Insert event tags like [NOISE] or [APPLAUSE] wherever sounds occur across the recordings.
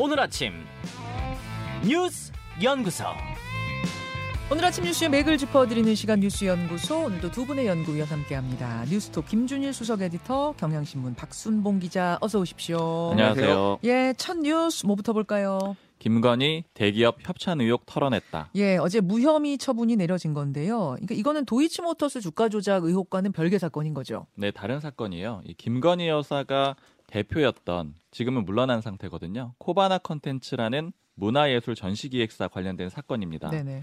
오늘 아침 뉴스 연구소 오늘 아침 뉴스의 맥을 짚어드리는 시간 뉴스 연구소 오늘도 두 분의 연구위원 함께합니다. 뉴스톱 김준일 수석 에디터, 경향신문 박순봉 기자 어서 오십시오. 안녕하세요. 예, 첫 뉴스 뭐부터 볼까요? 김건희 대기업 협찬 의혹 털어냈다. 예, 어제 무혐의 처분이 내려진 건데요. 그러니까 이거는 도이치모터스 주가 조작 의혹과는 별개 사건인 거죠. 네, 다른 사건이에요. 이 김건희 여사가 대표였던 지금은 물러난 상태거든요. 코바나 컨텐츠라는 문화예술 전시기획사 관련된 사건입니다. 네네.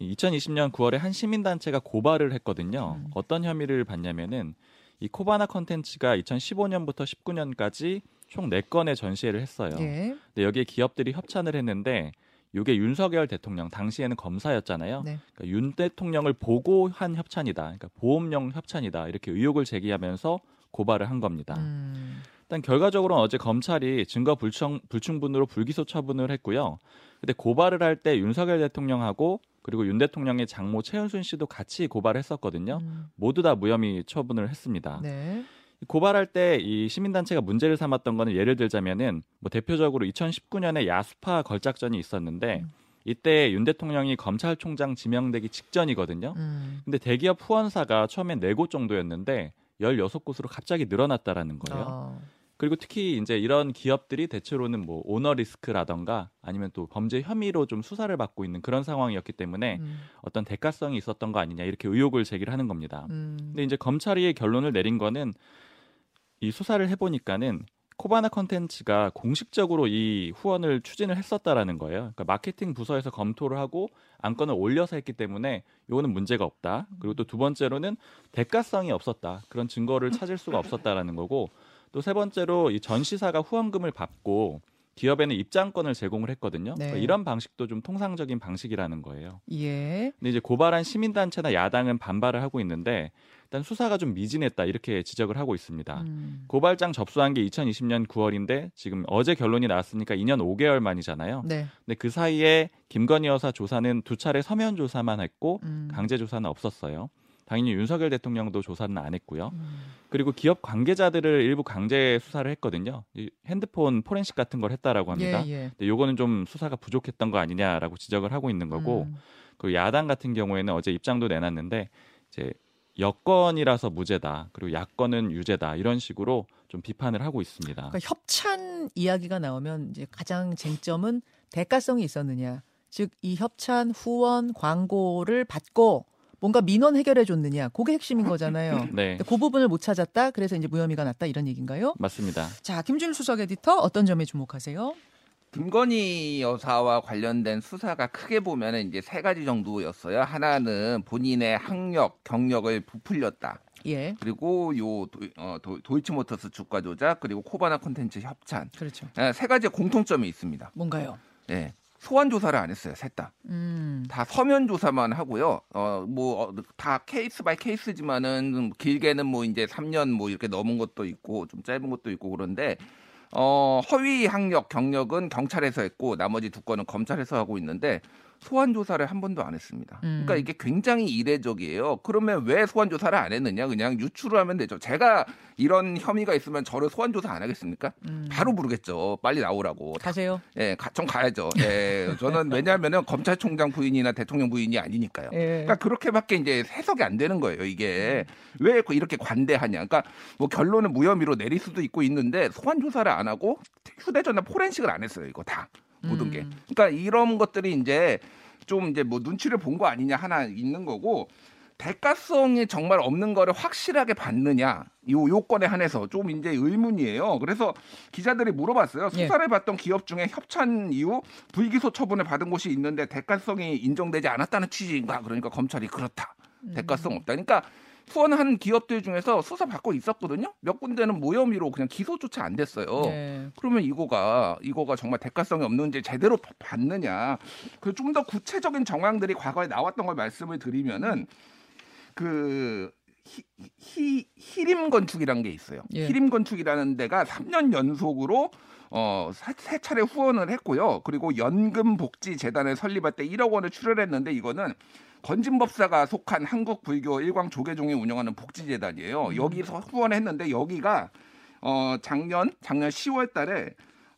2020년 9월에 한 시민단체가 고발을 했거든요. 음. 어떤 혐의를 받냐면은 이 코바나 컨텐츠가 2015년부터 19년까지 총 4건의 전시회를 했어요. 예. 근데 여기에 기업들이 협찬을 했는데 이게 윤석열 대통령 당시에는 검사였잖아요. 네. 그러니까 윤 대통령을 보고 한 협찬이다. 그러니까 보험용 협찬이다. 이렇게 의혹을 제기하면서 고발을 한 겁니다. 음. 일단 결과적으로는 어제 검찰이 증거 불충, 불충분으로 불기소 처분을 했고요. 근데 고발을 할 때 윤석열 대통령하고 그리고 윤 대통령의 장모 최은순 씨도 같이 고발을 했었거든요. 음. 모두 다 무혐의 처분을 했습니다. 네. 고발할 때 이 시민단체가 문제를 삼았던 거는 예를 들자면은 뭐 대표적으로 2019년에 야수파 걸작전이 있었는데 음. 이때 윤 대통령이 검찰총장 지명되기 직전이거든요. 음. 근데 대기업 후원사가 처음엔 4곳 정도였는데 16곳으로 갑자기 늘어났다라는 거예요. 어. 그리고 특히 이제 이런 기업들이 대체로는 뭐 오너 리스크라던가 아니면 또 범죄 혐의로 좀 수사를 받고 있는 그런 상황이었기 때문에 음. 어떤 대가성이 있었던 거 아니냐 이렇게 의혹을 제기를 하는 겁니다. 음. 근데 이제 검찰이 결론을 내린 거는 이 수사를 해보니까는 코바나 컨텐츠가 공식적으로 이 후원을 추진을 했었다라는 거예요. 그러니까 마케팅 부서에서 검토를 하고 안건을 올려서 했기 때문에 이거는 문제가 없다. 그리고 또 두 번째로는 대가성이 없었다. 그런 증거를 찾을 수가 없었다라는 거고 또 세 번째로 이 전시사가 후원금을 받고 기업에는 입장권을 제공을 했거든요. 네. 그러니까 이런 방식도 좀 통상적인 방식이라는 거예요. 예. 근데 이제 고발한 시민단체나 야당은 반발을 하고 있는데 일단 수사가 좀 미진했다 이렇게 지적을 하고 있습니다. 음. 고발장 접수한 게 2020년 9월인데 지금 어제 결론이 나왔으니까 2년 5개월 만이잖아요. 네. 근데 그 사이에 김건희 여사 조사는 두 차례 서면 조사만 했고 음. 강제 조사는 없었어요. 당연히 윤석열 대통령도 조사는 안 했고요. 음. 그리고 기업 관계자들을 일부 강제 수사를 했거든요. 이 핸드폰 포렌식 같은 걸 했다라고 합니다. 예, 예. 근데 요거는 좀 수사가 부족했던 거 아니냐라고 지적을 하고 있는 거고 음. 그리고 야당 같은 경우에는 어제 입장도 내놨는데 이제 여건이라서 무죄다. 그리고 야건은 유죄다. 이런 식으로 좀 비판을 하고 있습니다. 그러니까 협찬 이야기가 나오면 이제 가장 쟁점은 대가성이 있었느냐. 즉 이 협찬 후원 광고를 받고 뭔가 민원 해결해 줬느냐. 그게 핵심인 거잖아요. [LAUGHS] 네. 그 부분을 못 찾았다. 그래서 이제 무혐의가 났다 이런 얘기인가요? 맞습니다. 자, 김준 수석 에디터 어떤 점에 주목하세요? 김건희 여사와 관련된 수사가 크게 보면 이제 세 가지 정도였어요. 하나는 본인의 학력, 경력을 부풀렸다. 예. 그리고 요 도, 어, 도, 도이치모터스 주가 조작 그리고 코바나 콘텐츠 협찬 그렇죠. 예, 세 가지 공통점이 있습니다. 뭔가요? 예. 소환 조사를 안 했어요. 셋 다. 음. 다 서면 조사만 하고요. 어, 뭐, 어, 다 case by case지만은 길게는 뭐 이제 3년 뭐 이렇게 넘은 것도 있고 좀 짧은 것도 있고 그런데 어, 허위 학력, 경력은 경찰에서 했고 나머지 두 건은 검찰에서 하고 있는데 소환 조사를 한 번도 안 했습니다. 음. 그러니까 이게 굉장히 이례적이에요. 그러면 왜 소환 조사를 안 했느냐? 그냥 유추를 하면 되죠. 제가 이런 혐의가 있으면 저를 소환 조사 안 하겠습니까? 음. 바로 부르겠죠. 빨리 나오라고. 가세요. 예, 가, 좀 가야죠. 예, 저는 왜냐하면은 검찰총장 부인이나 대통령 부인이 아니니까요. 예. 그러니까 그렇게밖에 이제 해석이 안 되는 거예요. 이게 왜 이렇게 관대하냐? 그러니까 뭐 결론은 무혐의로 내릴 수도 있고 있는데 소환 조사를 안 하고 휴대전화 포렌식을 안 했어요. 이거 다 모든 게. 음. 그러니까 이런 것들이 이제 좀 이제 뭐 눈치를 본 거 아니냐 하나 있는 거고 대가성이 정말 없는 거를 확실하게 받느냐 요 요건에 한해서 좀 이제 의문이에요. 그래서 기자들이 물어봤어요. 예. 수사를 받던 기업 중에 협찬 이후 불기소 처분을 받은 곳이 있는데 대가성이 인정되지 않았다는 취지인가? 그러니까 검찰이 그렇다. 대가성 없다. 그러니까 후원한 기업들 중에서 수사 받고 있었거든요. 몇 군데는 무혐의로 그냥 기소조차 안 됐어요. 네. 그러면 이거가 이거가 정말 대가성이 없는지 제대로 바- 받느냐. 그 좀 더 구체적인 정황들이 과거에 나왔던 걸 말씀을 드리면은 그 히, 히, 히림 건축이라는 게 있어요. 예. 히림 건축이라는 데가 3년 연속으로 어, 세, 세 차례 후원을 했고요. 그리고 연금복지재단을 설립할 때 1억 원을 출연했는데 이거는 건진법사가 속한 한국 불교 일광 조계종이 운영하는 복지재단이에요. 여기서 후원했는데 여기가 어, 작년 작년 10월 달에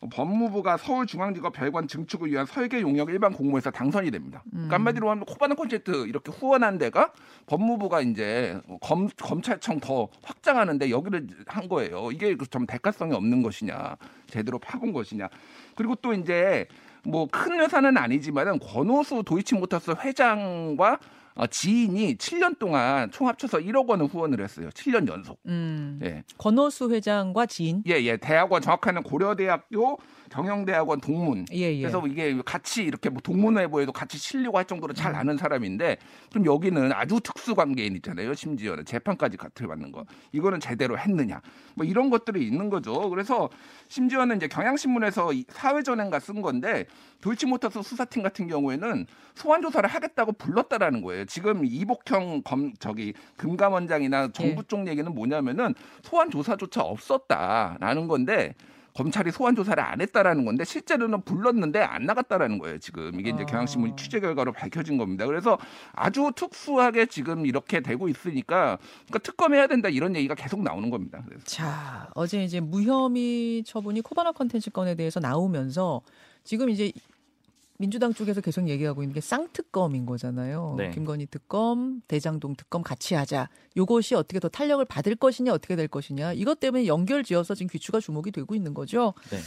법무부가 서울중앙지검 별관 증축을 위한 설계 용역 일반 공모에서 당선이 됩니다. 그러니까 한마디로 하면 코바나 콘체트 이렇게 후원한 데가 법무부가 이제 검, 검찰청 더 확장하는데 여기를 한 거예요. 이게 그좀 대가성이 없는 것이냐, 제대로 파본 것이냐. 그리고 또 이제 뭐 큰 회사는 아니지만은 권오수 도이치모터스 회장과 어, 지인이 7년 동안 총 합쳐서 1억 원을 후원을 했어요. 7년 연속. 음. 예. 권오수 회장과 지인. 예, 예. 대학원 정확하는 고려대학교 경영대학원 동문. 예, 예. 그래서 이게 같이 이렇게 뭐 동문회보에도 같이 실려고 할 정도로 잘 아는 사람인데 그럼 여기는 아주 특수 관계인 있잖아요. 심지어는 재판까지 같이 받는 거. 이거는 제대로 했느냐. 뭐 이런 것들이 있는 거죠. 그래서 심지어는 이제 경향신문에서 이 사회전행가 쓴 건데 돌치모터스 수사팀 같은 경우에는 소환 조사를 하겠다고 불렀다라는 거예요. 지금 이복형 검 저기 금감원장이나 정부 예. 쪽 얘기는 뭐냐면은 소환 조사조차 없었다라는 건데 검찰이 소환 조사를 안 했다라는 건데 실제로는 불렀는데 안 나갔다라는 거예요. 지금 이게 이제 아. 경향신문 취재 결과로 밝혀진 겁니다. 그래서 아주 특수하게 지금 이렇게 되고 있으니까 그러니까 특검해야 된다 이런 얘기가 계속 나오는 겁니다. 그래서. 자, 어제 이제 무혐의 처분이 코바나 컨텐츠 건에 대해서 나오면서 지금 이제 민주당 쪽에서 계속 얘기하고 있는 게 쌍특검인 거잖아요. 네. 김건희 특검, 대장동 특검 같이 하자. 요것이 어떻게 더 탄력을 받을 것이냐, 어떻게 될 것이냐. 이것 때문에 연결지어서 지금 귀추가 주목이 되고 있는 거죠. 네.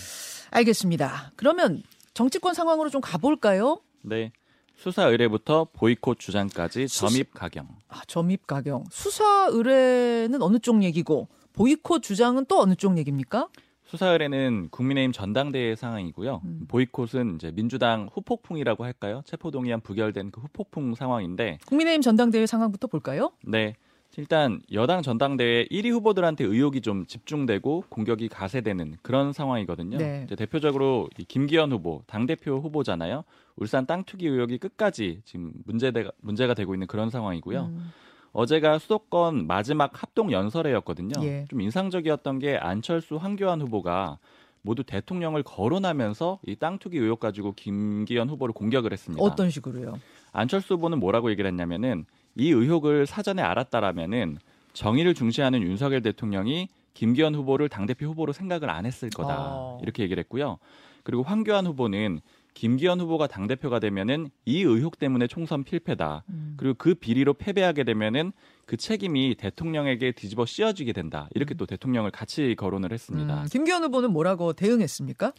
알겠습니다. 그러면 정치권 상황으로 좀 가볼까요? 네. 수사 의뢰부터 보이콧 주장까지 수사- 점입 가경. 아, 점입 가경. 수사 의뢰는 어느 쪽 얘기고 보이콧 주장은 또 어느 쪽 얘기입니까? 수사 의뢰는 국민의힘 전당대회 상황이고요. 음. 보이콧은 이제 민주당 후폭풍이라고 할까요? 체포동의안 부결된 그 후폭풍 상황인데, 국민의힘 전당대회 상황부터 볼까요? 네. 일단 여당 전당대회 1위 후보들한테 의혹이 좀 집중되고 공격이 가세되는 그런 상황이거든요. 네. 이제 대표적으로 이 김기현 후보 당 대표 후보잖아요. 울산 땅 투기 의혹이 끝까지 지금 문제가 문제가 되고 있는 그런 상황이고요. 음. 어제가 수도권 마지막 합동 연설회였거든요. 예. 좀 인상적이었던 게 안철수, 황교안 후보가 모두 대통령을 거론하면서 이 땅 투기 의혹 가지고 김기현 후보를 공격을 했습니다. 어떤 식으로요? 안철수 후보는 뭐라고 얘기를 했냐면은 이 의혹을 사전에 알았다라면은 정의를 중시하는 윤석열 대통령이 김기현 후보를 당대표 후보로 생각을 안 했을 거다. 어. 이렇게 얘기를 했고요. 그리고 황교안 후보는 김기현 후보가 당대표가 되면은 이 의혹 때문에 총선 필패다. 음. 그리고 그 비리로 패배하게 되면은 그 책임이 대통령에게 뒤집어 씌워지게 된다. 이렇게 또 대통령을 같이 거론을 했습니다. 음, 김기현 후보는 뭐라고 대응했습니까?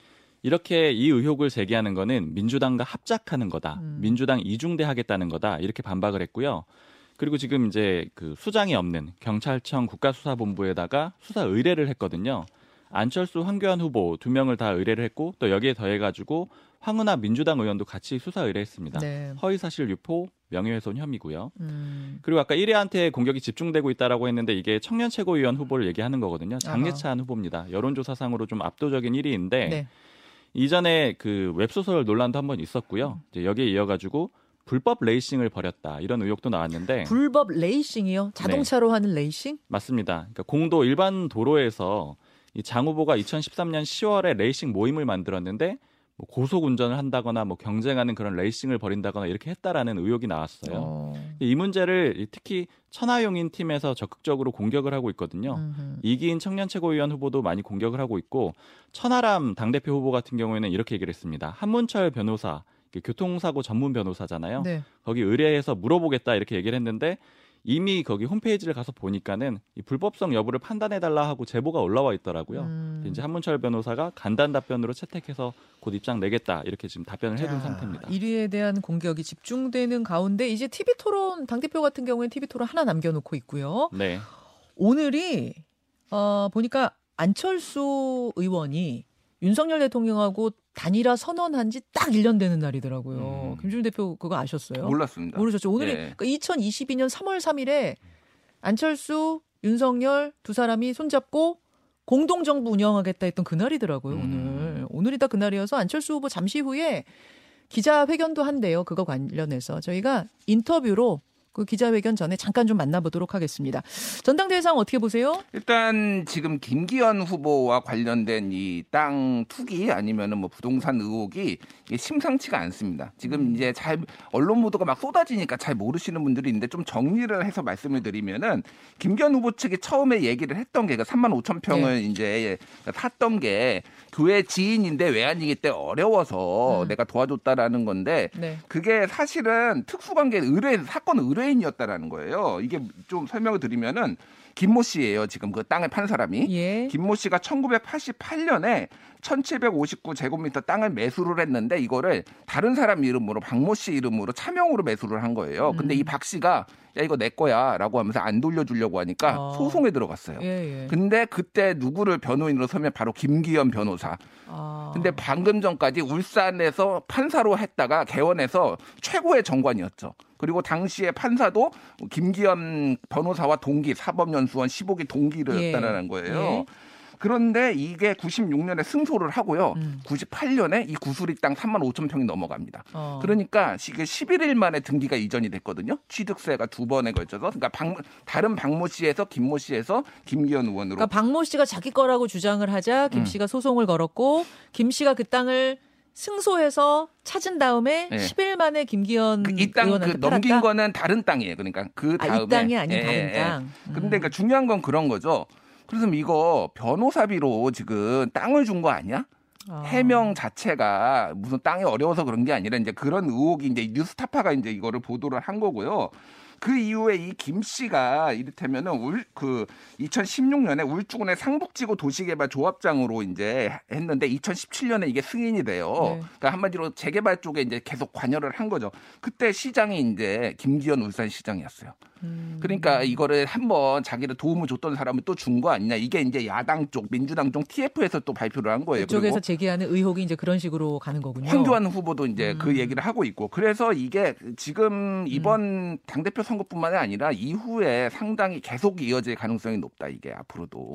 이렇게 이 의혹을 제기하는 거는 민주당과 합작하는 거다. 음. 민주당 이중대 하겠다는 거다. 이렇게 반박을 했고요. 그리고 지금 이제 그 수장이 없는 경찰청 국가수사본부에다가 수사 의뢰를 했거든요. 안철수, 황교안 후보 두 명을 다 의뢰를 했고 또 여기에 더해가지고 황운하 민주당 의원도 같이 수사 의뢰했습니다. 네. 허위 사실 유포, 명예훼손 혐의고요. 음. 그리고 아까 1위한테 공격이 집중되고 있다라고 했는데 이게 청년 최고위원 후보를 얘기하는 거거든요. 장예찬 후보입니다. 여론조사상으로 좀 압도적인 1위인데 네. 이전에 그 웹소설 논란도 한번 있었고요. 이제 여기에 이어가지고 불법 레이싱을 벌였다 이런 의혹도 나왔는데 불법 레이싱이요? 자동차로 하는 레이싱? 맞습니다. 그러니까 공도 일반 도로에서 이 장 후보가 2013년 10월에 레이싱 모임을 만들었는데 뭐 고속 운전을 한다거나 뭐 경쟁하는 그런 레이싱을 벌인다거나 이렇게 했다라는 의혹이 나왔어요. 어. 이 문제를 특히 천하용인 팀에서 적극적으로 공격을 하고 있거든요. 음흠. 이기인 청년 최고위원 후보도 많이 공격을 하고 있고 천하람 당대표 후보 같은 경우에는 이렇게 얘기를 했습니다. 한문철 변호사 교통사고 전문 변호사잖아요. 네. 거기 의뢰해서 물어보겠다 이렇게 얘기를 했는데 이미 거기 홈페이지를 가서 보니까는 이 불법성 여부를 판단해 달라 하고 제보가 올라와 있더라고요. 음. 이제 한문철 변호사가 간단 답변으로 채택해서 곧 입장 내겠다 이렇게 지금 답변을 해둔 자, 상태입니다. 1위에 대한 공격이 집중되는 가운데 이제 TV 토론 당 대표 같은 경우에 TV 토론 하나 남겨놓고 있고요. 네, 오늘이 어, 보니까 안철수 의원이 윤석열 대통령하고 단일화 선언한 지 딱 1년 되는 날이더라고요. 음. 김준일 대표 그거 아셨어요? 몰랐습니다. 모르셨죠? 오늘이 예. 그러니까 2022년 3월 3일에 안철수, 윤석열 두 사람이 손잡고 공동정부 운영하겠다 했던 그날이더라고요, 음. 오늘. 오늘이 다 그날이어서 안철수 후보 잠시 후에 기자회견도 한대요. 그거 관련해서. 저희가 인터뷰로 그 기자회견 전에 잠깐 좀 만나보도록 하겠습니다. 전당대회 상황 어떻게 보세요? 일단 지금 김기현 후보와 관련된 이 땅 투기 아니면은 뭐 부동산 의혹이 심상치가 않습니다. 지금 이제 잘 언론 보도가 막 쏟아지니까 잘 모르시는 분들이 있는데 좀 정리를 해서 말씀을 드리면은 김기현 후보 측이 처음에 얘기를 했던 게 3만 5천 평을 이제 샀던 게 교회 지인인데 외환위기 때 어려워서 음. 내가 도와줬다라는 건데 네. 그게 사실은 특수관계 의뢰 사건 의뢰 인이었다라는 거예요. 이게 좀 설명을 드리면은 김모 씨예요. 지금 그 땅을 판 사람이. 예. 김모 씨가 1988년에 1759제곱미터 땅을 매수를 했는데 이거를 다른 사람 이름으로 박모 씨 이름으로 차명으로 매수를 한 거예요. 근데 음. 이박 씨가 야 이거 내 거야라고 하면서 안 돌려주려고 하니까 어. 소송에 들어갔어요. 예, 예. 근데 그때 누구를 변호인으로 서면 바로 김기현 변호사. 아. 근데 방금 전까지 울산에서 판사로 했다가 개원해서 최고의 정관이었죠. 그리고 당시에 판사도 김기현 변호사와 동기 사법연수원 15기 동기였다는 거예요. 예. 그런데 이게 96년에 승소를 하고요. 음. 98년에 이 구수리 땅 3만 5천 평이 넘어갑니다. 어. 그러니까 이게 11일 만에 등기가 이전이 됐거든요. 취득세가 두 번에 걸쳐서. 그러니까 박, 다른 박모 씨에서 김모 씨에서 김기현 의원으로 그러니까 박모 씨가 자기 거라고 주장을 하자 김 음. 씨가 소송을 걸었고 김 씨가 그 땅을 승소해서 찾은 다음에 네. 10일 만에 김기현 그 이땅 의원한테 그 넘긴 팔았다? 거는 다른 땅이에요. 그러니까 그 아, 다음에 이 땅이 아닌 예, 다른 예, 예. 땅. 음. 근데 그러니까 중요한 건 그런 거죠. 그래서 이거 변호사비로 지금 땅을 준 거 아니야? 아. 해명 자체가 무슨 땅이 어려워서 그런 게 아니라 이제 그런 의혹이 이제 뉴스타파가 이제 이거를 보도를 한 거고요. 그 이후에 이 김 씨가 이를테면은 울 그 2016년에 울주군의 상북지구 도시개발 조합장으로 이제 했는데 2017년에 이게 승인이 돼요. 네. 그러니까 한마디로 재개발 쪽에 이제 계속 관여를 한 거죠. 그때 시장이 이제 김기현 울산시장이었어요. 음. 그러니까 이거를 한번 자기를 도움을 줬던 사람을 또준 거 아니냐. 이게 이제 야당 쪽, 민주당 쪽 TF에서 또 발표를 한 거예요. 그쪽에서 제기하는 의혹이 이제 그런 식으로 가는 거군요. 황교안 후보도 이제 음. 그 얘기를 하고 있고 그래서 이게 지금 이번 당대표 선 거뿐만이 아니라 이후에 상당히 계속 이어질 가능성이 높다 이게 앞으로도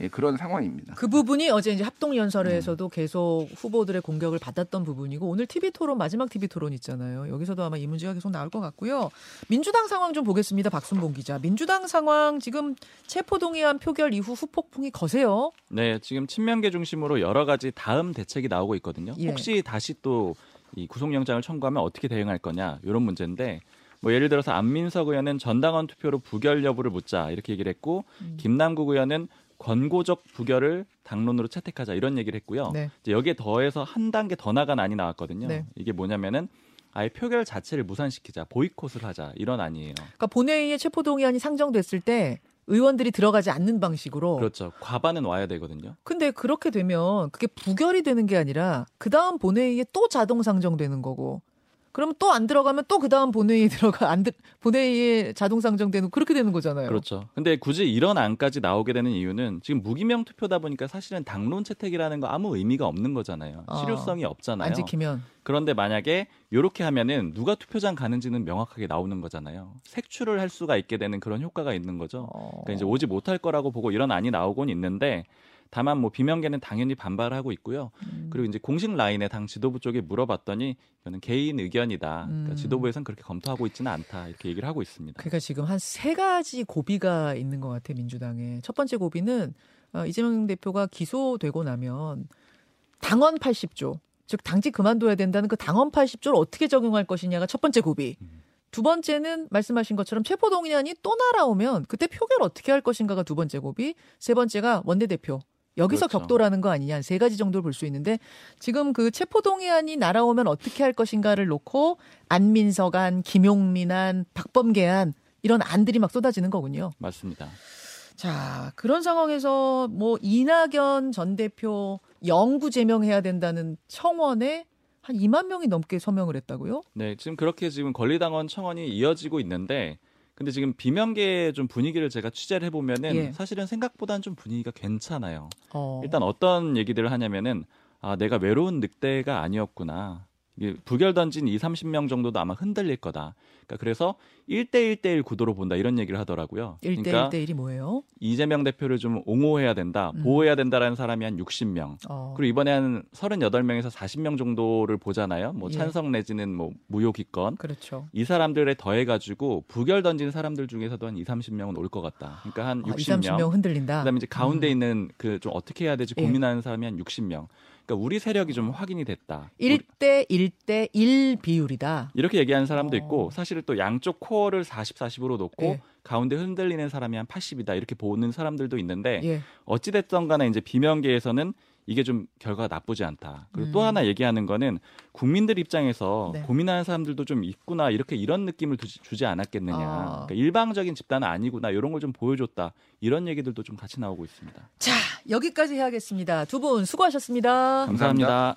예, 그런 상황입니다. 그 부분이 어제 이제 합동 음. 연설에서도 계속 후보들의 공격을 받았던 부분이고 오늘 TV 토론 마지막 TV 토론 있잖아요. 여기서도 아마 이 문제가 계속 나올 것 같고요. 민주당 상황 좀 보겠습니다. 박순봉 기자. 민주당 상황 지금 체포 동의안 표결 이후 후폭풍이 거세요. 네, 지금 친명계 중심으로 여러 가지 다음 대책이 나오고 있거든요. 예. 혹시 다시 또 이 구속영장을 청구하면 어떻게 대응할 거냐 이런 문제인데 뭐 예를 들어서 안민석 의원은 전당원 투표로 부결 여부를 묻자 이렇게 얘기를 했고 음. 김남국 의원은 권고적 부결을 당론으로 채택하자 이런 얘기를 했고요. 네. 이제 여기에 더해서 한 단계 더 나간 안이 나왔거든요. 네. 이게 뭐냐면은 아예 표결 자체를 무산시키자, 보이콧을 하자 이런 안이에요. 그러니까 본회의에 체포 동의안이 상정됐을 때 의원들이 들어가지 않는 방식으로 그렇죠. 과반은 와야 되거든요. 근데 그렇게 되면 그게 부결이 되는 게 아니라 그 다음 본회의에 또 자동 상정되는 거고. 그러면 또안 들어가면 또 그 다음 본회의에 [LAUGHS] 들어가 안 들, 본회의에 자동 상정되는 그렇게 되는 거잖아요. 그렇죠. 근데 굳이 이런 안까지 나오게 되는 이유는 지금 무기명 투표다 보니까 사실은 당론 채택이라는 거 아무 의미가 없는 거잖아요. 아, 실효성이 없잖아요. 안 지키면 그런데 만약에 이렇게 하면은 누가 투표장 가는지는 명확하게 나오는 거잖아요. 색출을 할 수가 있게 되는 그런 효과가 있는 거죠. 어. 그러니까 이제 오지 못할 거라고 보고 이런 안이 나오곤 있는데 다만 뭐 비명계는 당연히 반발하고 있고요. 음. 그리고 이제 공식 라인에 당 지도부 쪽에 물어봤더니 이거는 개인 의견이다. 그러니까 음. 지도부에서는 그렇게 검토하고 있지는 않다. 이렇게 얘기를 하고 있습니다. 그러니까 지금 한 세 가지 고비가 있는 것 같아 민주당에. 첫 번째 고비는 어, 이재명 대표가 기소되고 나면 당원 80조, 즉 당직 그만둬야 된다는 그 당원 80조를 어떻게 적용할 것이냐가 첫 번째 고비. 두 번째는 말씀하신 것처럼 체포동의안이 또 날아오면 그때 표결 어떻게 할 것인가가 두 번째 고비. 세 번째가 원내대표. 여기서 그렇죠. 격돌하는 거 아니냐 한세 가지 정도를 볼 수 있는데 지금 그 체포동의안이 날아오면 어떻게 할 것인가를 놓고 안민석안, 김용민안, 박범계안 이런 안들이 막 쏟아지는 거군요. 맞습니다. 자 그런 상황에서 뭐 이낙연 전 대표 영구 제명해야 된다는 청원에 한 2만 명이 넘게 서명을 했다고요? 네, 지금 그렇게 지금 권리당원 청원이 이어지고 있는데 근데 지금 비명계의 좀 분위기를 제가 취재를 해보면은 예. 사실은 생각보다는 좀 분위기가 괜찮아요. 어. 일단 어떤 얘기들을 하냐면은 아 내가 외로운 늑대가 아니었구나. 부결 던진 2, 30명 정도도 아마 흔들릴 거다. 그러니까 그래서 1대 1 대1 구도로 본다 이런 얘기를 하더라고요. 1대 그러니까 1대 1이 뭐예요? 이재명 대표를 좀 옹호해야 된다, 음. 보호해야 된다라는 사람이 한 60명. 어. 그리고 이번에 한 38명에서 40명 정도를 보잖아요. 뭐 예. 찬성 내지는 뭐 무효 기권. 그렇죠. 이 사람들에 더해 가지고 부결 던진 사람들 중에서도 한 2, 30명은 올 것 같다. 그러니까 한 아, 2, 60명. 30명 흔들린다. 그다음에 이제 가운데 음. 있는 그 좀 어떻게 해야 될지 예. 고민하는 사람이 한 60명. 그러니까 우리 세력이 좀 확인이 됐다. 우리- 1대 1대 1 비율이다. 이렇게 얘기하는 사람도 어. 있고 사실은 또 양쪽 코어를 40, 40으로 놓고 예. 가운데 흔들리는 사람이 한 80이다 이렇게 보는 사람들도 있는데 예. 어찌 됐든 간에 이제 비명계에서는 이게 좀 결과가 나쁘지 않다. 그리고 또 음. 하나 얘기하는 거는 국민들 입장에서 네. 고민하는 사람들도 좀 있구나 이렇게 이런 느낌을 두지, 주지 않았겠느냐. 아. 그러니까 일방적인 집단은 아니구나 이런 걸 좀 보여줬다. 이런 얘기들도 좀 같이 나오고 있습니다. 자, 여기까지 해야겠습니다. 두 분 수고하셨습니다. 감사합니다.